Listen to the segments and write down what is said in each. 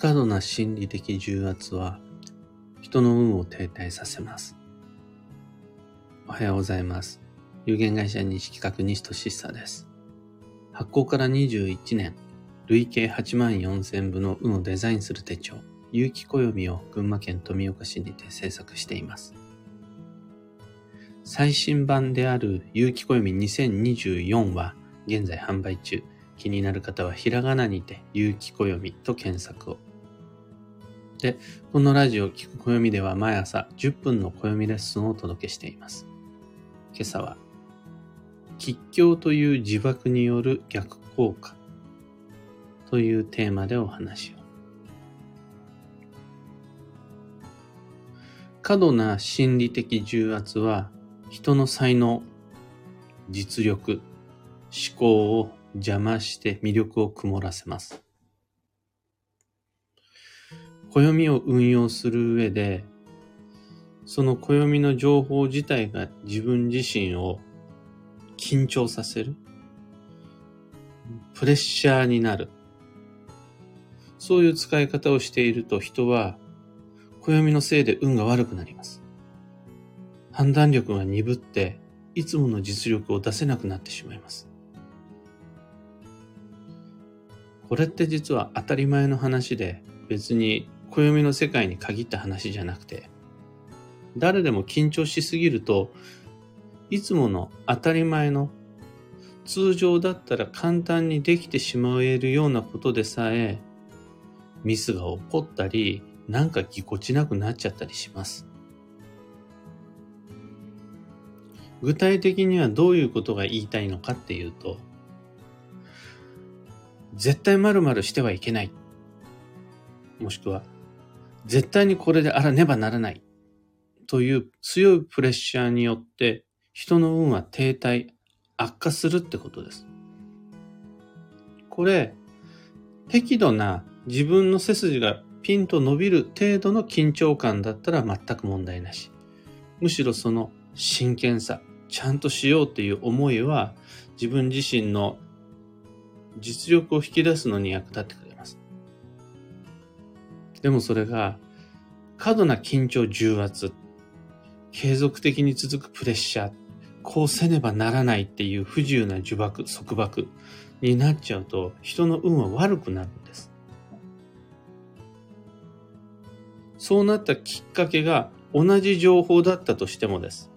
過度な心理的重圧は人の運を停滞させます。おはようございます。有限会社西企画西俊久です。発行から21年、累計8万4000部の運をデザインする手帳、有機暦を群馬県富岡市にて制作しています。最新版である有機暦2024は現在販売中。気になる方はひらがなにて、有機暦と検索を。で、このラジオを聞く暦では毎朝10分の暦レッスンをお届けしています。今朝は、吉凶という自爆による逆効果というテーマでお話を。過度な心理的重圧は人の才能、実力、思考を邪魔して魅力を曇らせます。暦を運用する上で、その暦の情報自体が自分自身を緊張させる。プレッシャーになる。そういう使い方をしていると人は、暦のせいで運が悪くなります。判断力が鈍って、いつもの実力を出せなくなってしまいます。これって実は当たり前の話で、別に暦の世界に限った話じゃなくて、誰でも緊張しすぎると、いつもの当たり前の通常だったら簡単にできてしまえるようなことでさえ、ミスが起こったり、なんかぎこちなくなっちゃったりします。具体的にはどういうことが言いたいのかっていうと、絶対〇〇してはいけない。もしくは、絶対にこれであらねばならない。という強いプレッシャーによって人の運は停滞、悪化するってことです。これ、適度な自分の背筋がピンと伸びる程度の緊張感だったら全く問題なし。むしろその真剣さ、ちゃんとしようっていう思いは自分自身の実力を引き出すのに役立ってくれます。でもそれが、過度な緊張重圧、継続的に続くプレッシャー、こうせねばならないっていう不自由な呪縛、束縛になっちゃうと、人の運は悪くなるんです。そうなったきっかけが同じ情報だったとしてもです。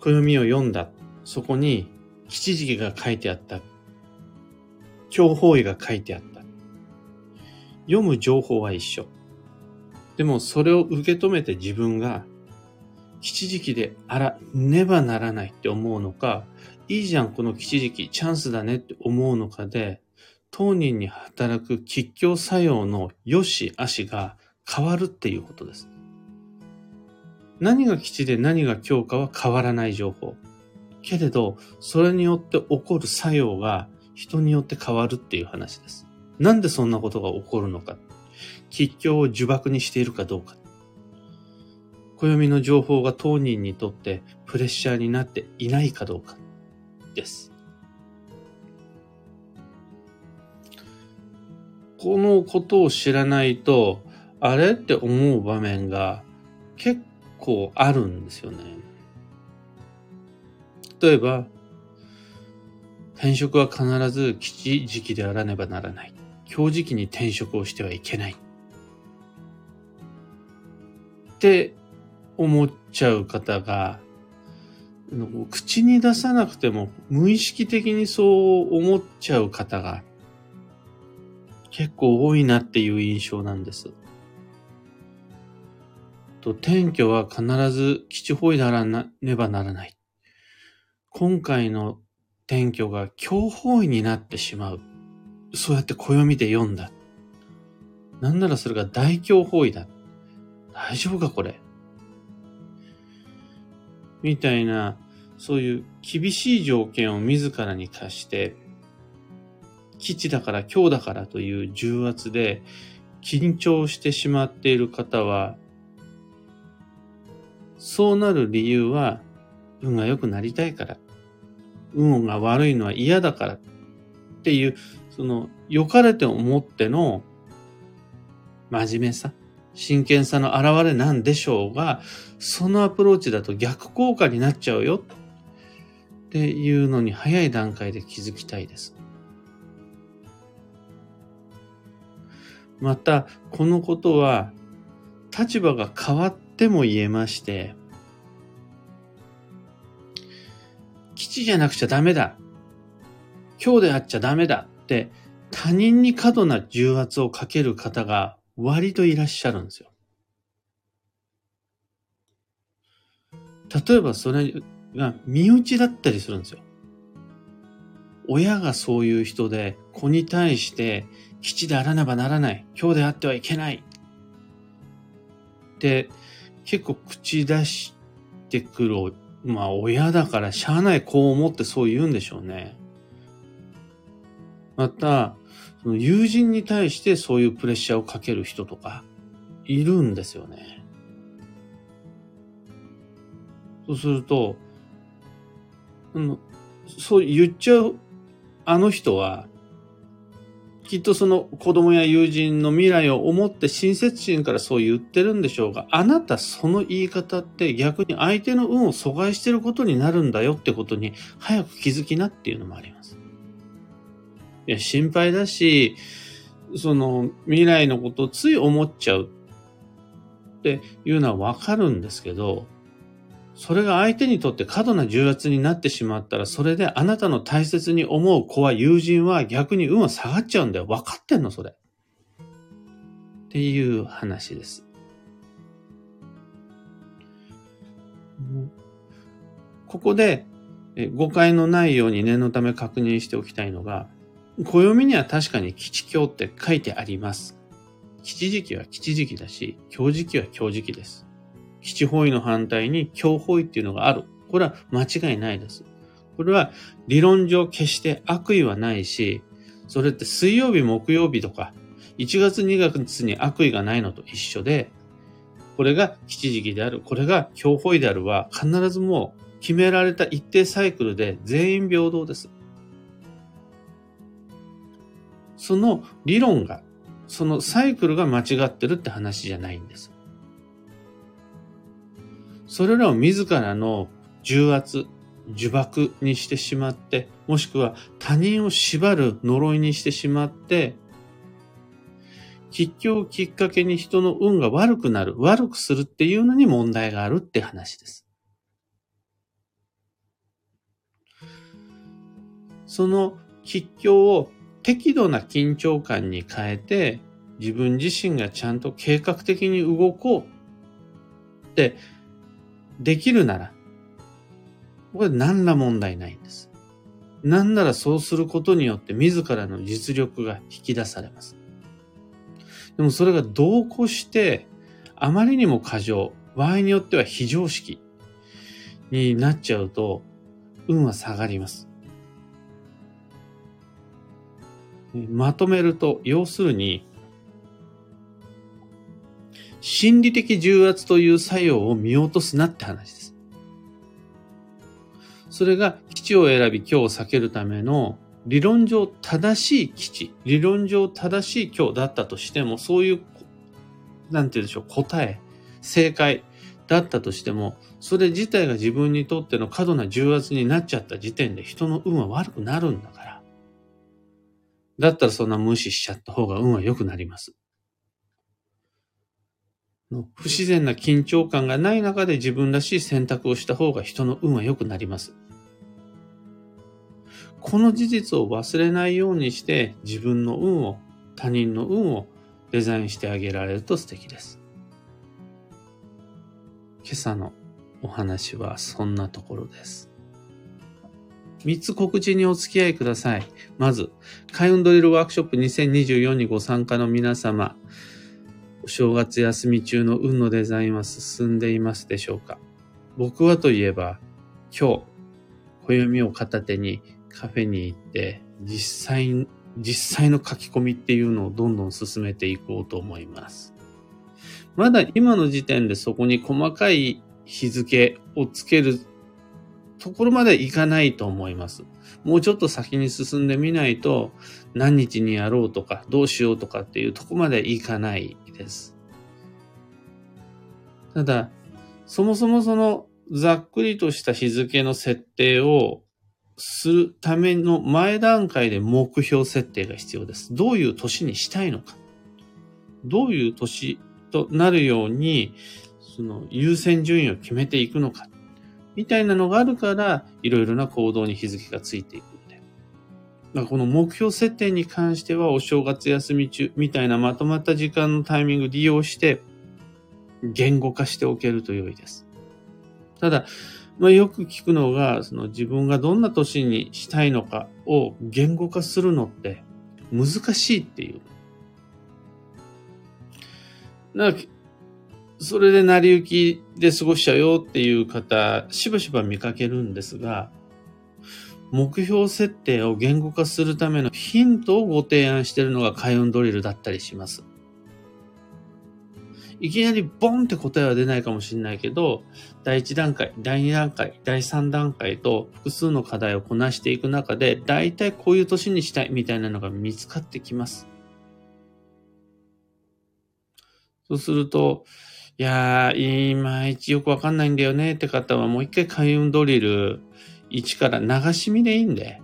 暦を読んだ。そこに吉時が書いてあった。情報位が書いてあった。読む情報は一緒。でもそれを受け止めて自分が吉時期であら、ねばならないって思うのか、いいじゃん、この吉時期、チャンスだねって思うのかで、当人に働く吉祥作用の良し悪しが変わるっていうことです。何が吉で何が強かは変わらない情報。けれど、それによって起こる作用が人によって変わるっていう話です。なんでそんなことが起こるのか。吉祥を呪縛にしているかどうか。暦の情報が当人にとってプレッシャーになっていないかどうかです。このことを知らないと、あれって思う場面が結構あるんですよね。例えば、転職は必ず吉時期であらねばならない。今日時期に転職をしてはいけない。って思っちゃう方が、口に出さなくても無意識的にそう思っちゃう方が結構多いなっていう印象なんです。と、転居は必ず基地方位であらねばならない。今回の転居が強法位になってしまう。そうやって暦で読んだ。なんならそれが大強法位だ。大丈夫かこれ。みたいな、そういう厳しい条件を自らに課して、基地だから今日だからという重圧で緊張してしまっている方は、そうなる理由は運が良くなりたいから運が悪いのは嫌だからっていう、その、良かれて思っての真面目さ、真剣さの表れなんでしょうが、そのアプローチだと逆効果になっちゃうよっていうのに早い段階で気づきたいです。また、このことは立場が変わっても言えまして、基地じゃなくちゃダメだ。今日であっちゃダメだ他人に過度な重圧をかける方が割といらっしゃるんですよ。例えばそれが身内だったりするんですよ。親がそういう人で子に対して基地であらねばならない。今日であってはいけない。って結構口出してくる。まあ親だからしゃあないこう思ってそう言うんでしょうね。また、その友人に対してそういうプレッシャーをかける人とかいるんですよね。そうすると、うん、そう言っちゃうあの人は、きっとその子供や友人の未来を思って親切心からそう言ってるんでしょうが、あなたその言い方って逆に相手の運を阻害してることになるんだよってことに早く気づきなっていうのもあります。いや、心配だし、その未来のことをつい思っちゃうっていうのはわかるんですけど、それが相手にとって過度な重圧になってしまったら、それであなたの大切に思う子は友人は逆に運は下がっちゃうんだよ。分かってんのそれ。っていう話です。ここで誤解のないように念のため確認しておきたいのが、暦には確かに基地教って書いてあります。基地時期は基地時期だし、教時期は教時期です。基地方位の反対に強方位っていうのがある。これは間違いないです。これは理論上決して悪意はないし、それって水曜日、木曜日とか、1月2月に悪意がないのと一緒で、これが基地時期である、これが強方位であるは、必ずもう決められた一定サイクルで全員平等です。その理論が、そのサイクルが間違ってるって話じゃないんです。それらを自らの重圧、呪縛にしてしまって、もしくは他人を縛る呪いにしてしまって、吉凶をきっかけに人の運が悪くなる、悪くするっていうのに問題があるって話です。その吉凶を適度な緊張感に変えて、自分自身がちゃんと計画的に動こうってできるなら、これ何ら問題ないんです。なんならそうすることによって自らの実力が引き出されます。でもそれが同行して、あまりにも過剰、場合によっては非常識になっちゃうと、運は下がります。まとめると、要するに、心理的重圧という作用を見落とすなって話です。それが基地を選び今日を避けるための理論上正しい基地、理論上正しい今日だったとしても、そういう、なんて言うんでしょう、答え、正解だったとしても、それ自体が自分にとっての過度な重圧になっちゃった時点で人の運は悪くなるんだか。だったらそんな無視しちゃった方が運は良くなります。不自然な緊張感がない中で自分らしい選択をした方が人の運は良くなります。この事実を忘れないようにして自分の運を、他人の運をデザインしてあげられると素敵です。今朝のお話はそんなところです。三つ告知にお付き合いください。まず、開運ドリルワークショップ2024にご参加の皆様、お正月休み中の運のデザインは進んでいますでしょうか？僕はといえば、今日、暦を片手にカフェに行って、実際、実際の書き込みっていうのをどんどん進めていこうと思います。まだ今の時点でそこに細かい日付をつけるところまでいかないと思います。もうちょっと先に進んでみないと、何日にやろうとか、どうしようとかっていうとこまでいかないです。ただ、そもそもそのざっくりとした日付の設定をするための前段階で目標設定が必要です。どういう年にしたいのか。どういう年となるように、その優先順位を決めていくのか。みたいなのがあるから、いろいろな行動に日付がついていくので。だかこの目標設定に関しては、お正月休み中みたいなまとまった時間のタイミング利用して、言語化しておけると良いです。ただ、まあ、よく聞くのが、その自分がどんな年にしたいのかを言語化するのって難しいっていう。それで成り行きで過ごしちゃうよっていう方、しばしば見かけるんですが、目標設定を言語化するためのヒントをご提案しているのが開運ドリルだったりします。いきなりボンって答えは出ないかもしれないけど、第1段階、第2段階、第3段階と複数の課題をこなしていく中で、大体こういう年にしたいみたいなのが見つかってきます。そうすると、いやー、いまいちよくわかんないんだよねって方はもう一回開運ドリル1から流し見でいいんで、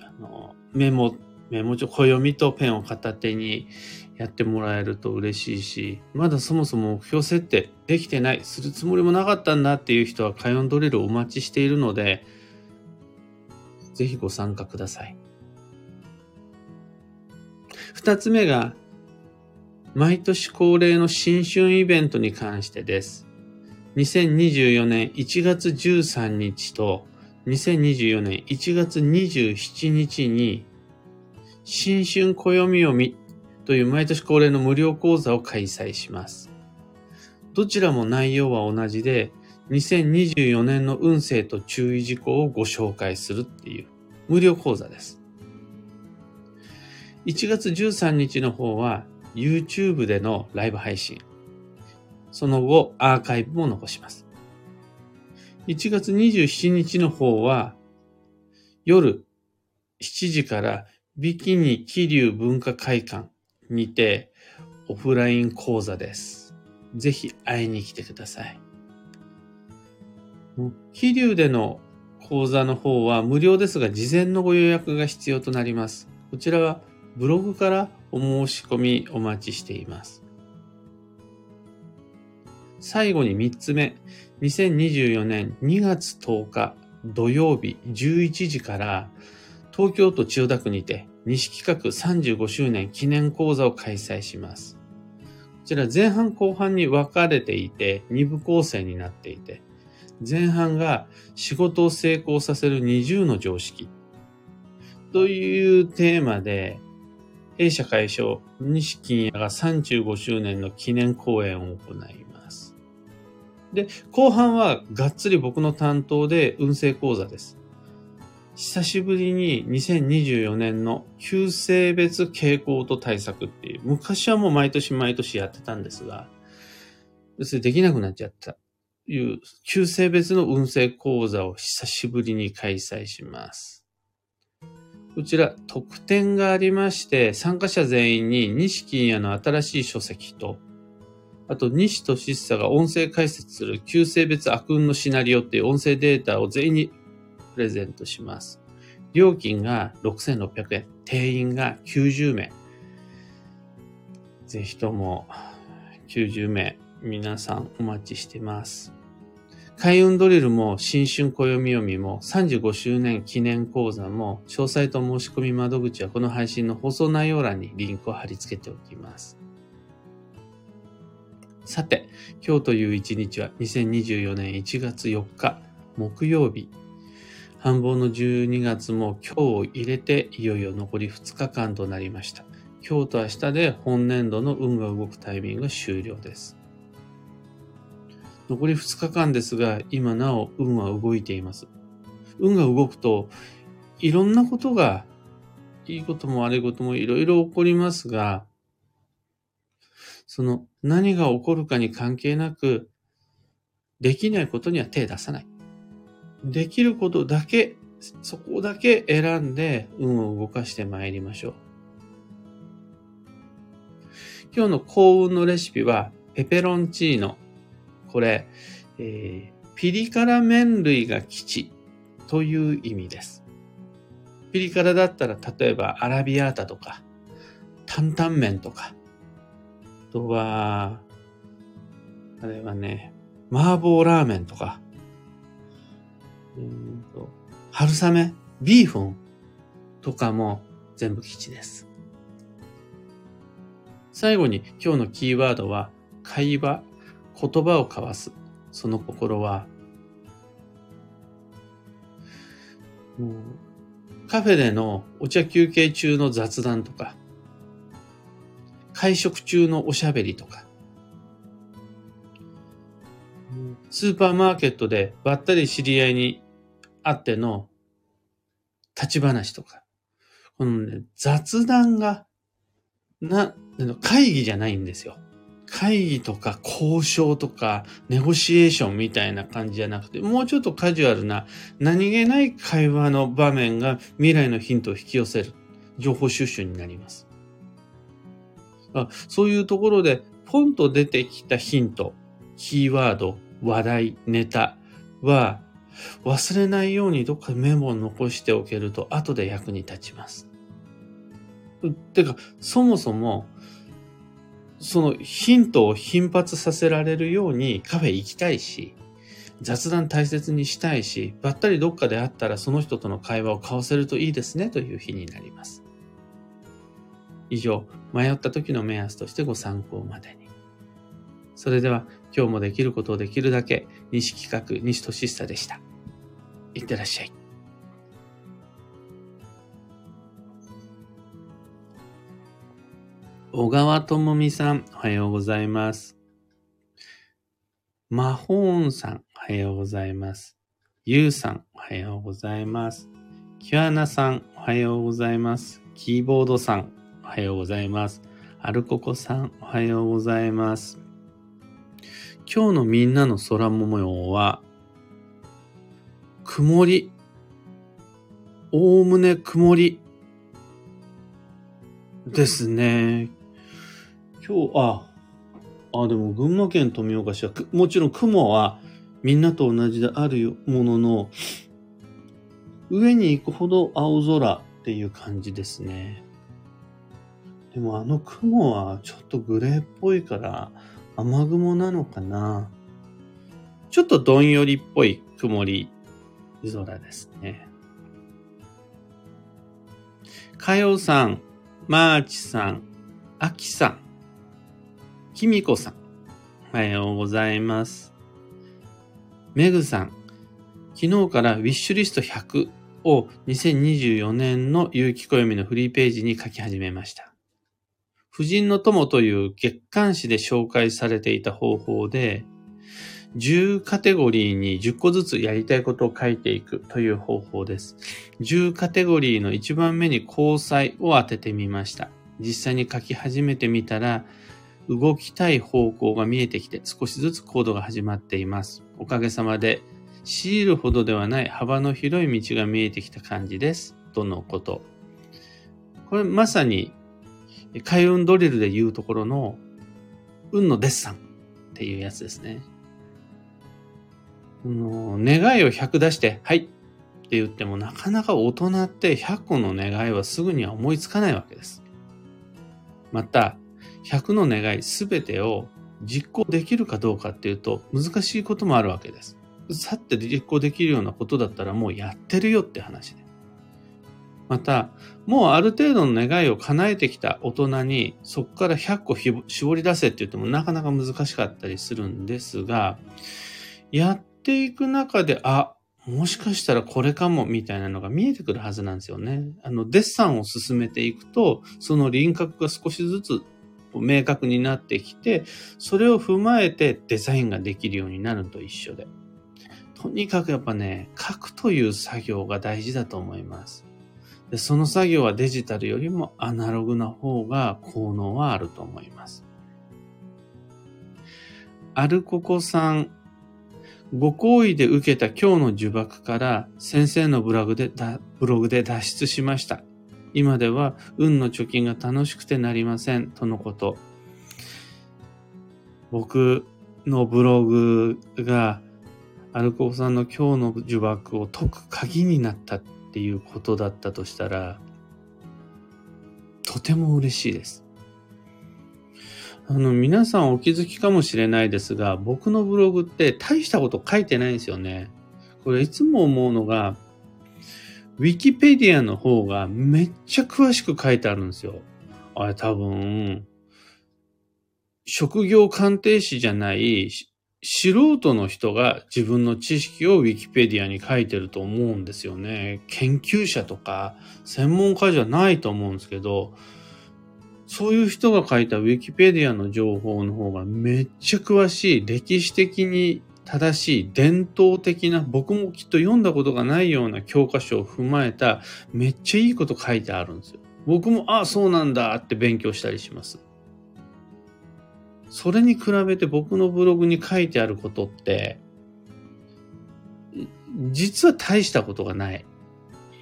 あのメモ、メモ帳、暦とペンを片手にやってもらえると嬉しいし、まだそもそも目標設定できてない、するつもりもなかったんだっていう人は開運ドリルをお待ちしているので、ぜひご参加ください。二つ目が、毎年恒例の新春イベントに関してです。2024年1月13日と2024年1月27日に新春暦読みという毎年恒例の無料講座を開催します。どちらも内容は同じで、2024年の運勢と注意事項をご紹介するっていう無料講座です。1月13日の方は YouTube でのライブ配信。その後アーカイブも残します。1月27日の方は夜7時からビキニ気流文化会館にてオフライン講座です。ぜひ会いに来てください。気流での講座の方は無料ですが事前のご予約が必要となります。こちらはブログからお申し込みお待ちしています。最後に3つ目、2024年2月10日土曜日11時から東京都千代田区にて西企画35周年記念講座を開催します。こちら前半後半に分かれていて、2部構成になっていて、前半が仕事を成功させる20の常識というテーマで、弊社会長、西金也が35周年の記念講演を行います。で、後半はがっつり僕の担当で運勢講座です。久しぶりに2024年の旧性別傾向と対策っていう、昔はもう毎年毎年やってたんですが、それできなくなっちゃったという、旧性別の運勢講座を久しぶりに開催します。こちら、特典がありまして、参加者全員に西金谷の新しい書籍と、あと、西俊久が音声解説する旧性別悪運のシナリオっていう音声データを全員にプレゼントします。料金が6600円、定員が90名。ぜひとも90名、皆さんお待ちしてます。開運ドリルも新春暦読みも35周年記念講座も詳細と申し込み窓口はこの配信の放送内容欄にリンクを貼り付けておきます。さて、今日という一日は2024年1月4日木曜日繁忙の12月も今日を入れていよいよ残り2日間となりました。今日と明日で本年度の運が動くタイミングが終了です。残り2日間ですが、今なお運は動いています。運が動くと、いろんなことが、いいことも悪いこともいろいろ起こりますが、その何が起こるかに関係なく、できないことには手出さない。できることだけ、そこだけ選んで運を動かしてまいりましょう。今日の幸運のレシピは、ペペロンチーノ。これ、えー、ピリ辛麺類が基地という意味です。ピリ辛だったら、例えばアラビアータとか、担々麺とか、あとは、あれはね、麻婆ラーメンとか、うんと春雨、ビーフンとかも全部基地です。最後に今日のキーワードは、会話、言葉を交わす。その心は、カフェでのお茶休憩中の雑談とか、会食中のおしゃべりとか、スーパーマーケットでばったり知り合いに会っての。立ち話とか、このね、雑談が、な、会議じゃないんですよ。会議とか交渉とかネゴシエーションみたいな感じじゃなくて、もうちょっとカジュアルな何気ない会話の場面が未来のヒントを引き寄せる情報収集になります。あそういうところでポンと出てきたヒント、キーワード、話題、ネタは忘れないようにどっかメモを残しておけると後で役に立ちます。てか、そもそも、そのヒントを頻発させられるようにカフェ行きたいし、雑談大切にしたいし、ばったりどっかで会ったらその人との会話を交わせるといいですねという日になります。以上、迷った時の目安としてご参考までに。それでは、今日もできることをできるだけ、西企画、西俊久でした。いってらっしゃい。小川智美さん、おはようございます。魔法音さん、おはようございます。ゆうさん、おはようございます。キュアナさん、おはようございます。キーボードさん、おはようございます。アルココさん、おはようございます。今日のみんなの空模様は、曇り。おおむね曇り。ですね。今日、あ、あ、でも群馬県富岡市は、もちろん雲はみんなと同じであるものの、上に行くほど青空っていう感じですね。でもあの雲はちょっとグレーっぽいから雨雲なのかなちょっとどんよりっぽい曇り空ですね。かよさん、まーちさん、あきさん、きみこさん、おはようございます。めぐさん、昨日からウィッシュリスト100を2024年の有機暦のフリーページに書き始めました。婦人の友という月刊誌で紹介されていた方法で、10カテゴリーに10個ずつやりたいことを書いていくという方法です。10カテゴリーの1番目に交際を当ててみました。実際に書き始めてみたら、動きたい方向が見えてきて少しずつ行動が始まっています。おかげさまで、強いるほどではない幅の広い道が見えてきた感じです。とのこと。これまさに、開運ドリルで言うところの、運のデッサンっていうやつですね。の願いを100出して、はいって言ってもなかなか大人って100個の願いはすぐには思いつかないわけです。また、100の願いすべてを実行できるかどうかっていうと難しいこともあるわけです。さって実行できるようなことだったらもうやってるよって話で。また、もうある程度の願いを叶えてきた大人にそこから100個絞り出せって言ってもなかなか難しかったりするんですが、やっていく中で、あ、もしかしたらこれかもみたいなのが見えてくるはずなんですよね。あの、デッサンを進めていくと、その輪郭が少しずつ明確になってきて、それを踏まえてデザインができるようになると一緒で。とにかくやっぱね、書くという作業が大事だと思います。でその作業はデジタルよりもアナログな方が効能はあると思います。アルココさんご好意で受けた今日の呪縛から先生のブログでブログで脱出しました。今では運の貯金が楽しくてなりません。とのこと。僕のブログがアルコーさんの今日の呪縛を解く鍵になったっていうことだったとしたら、とても嬉しいです。あの、皆さんお気づきかもしれないですが、僕のブログって大したこと書いてないんですよね。これいつも思うのが、ウィキペディアの方がめっちゃ詳しく書いてあるんですよ。あれ多分、職業鑑定士じゃない素人の人が自分の知識をウィキペディアに書いてると思うんですよね。研究者とか専門家じゃないと思うんですけど、そういう人が書いたウィキペディアの情報の方がめっちゃ詳しい、歴史的に正しい、伝統的な、僕もきっと読んだことがないような教科書を踏まえた、めっちゃいいこと書いてあるんですよ。僕も、ああ、そうなんだって勉強したりします。それに比べて僕のブログに書いてあることって、実は大したことがない。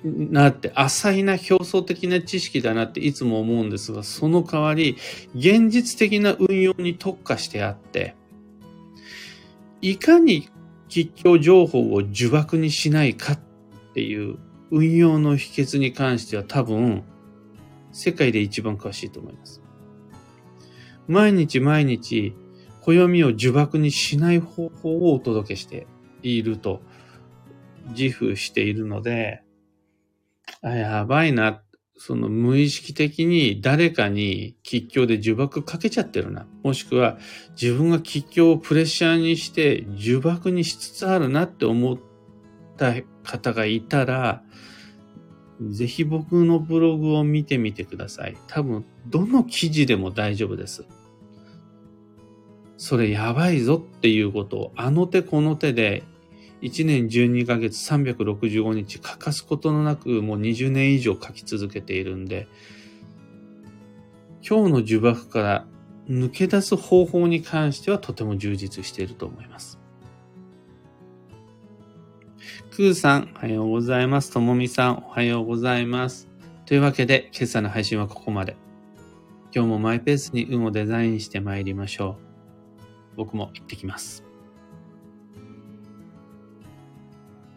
なって、浅いな表層的な知識だなっていつも思うんですが、その代わり、現実的な運用に特化してあって、いかに吉祥情報を呪縛にしないかっていう運用の秘訣に関しては多分、世界で一番詳しいと思います。毎日毎日、暦を呪縛にしない方法をお届けしていると自負しているので、あ、やばいな。その無意識的に誰かに吉祥で呪縛かけちゃってるな。もしくは自分が吉祥をプレッシャーにして呪縛にしつつあるなって思った方がいたら、ぜひ僕のブログを見てみてください。多分、どの記事でも大丈夫です。それやばいぞっていうことをあの手この手で1年12ヶ月365日欠かすことのなくもう20年以上書き続けているんで、今日の呪縛から抜け出す方法に関してはとても充実していると思います。クーさん、おはようございます。ともみさん、おはようございます。というわけで、今朝の配信はここまで。今日もマイペースに運をデザインして参りましょう。僕も行ってきます。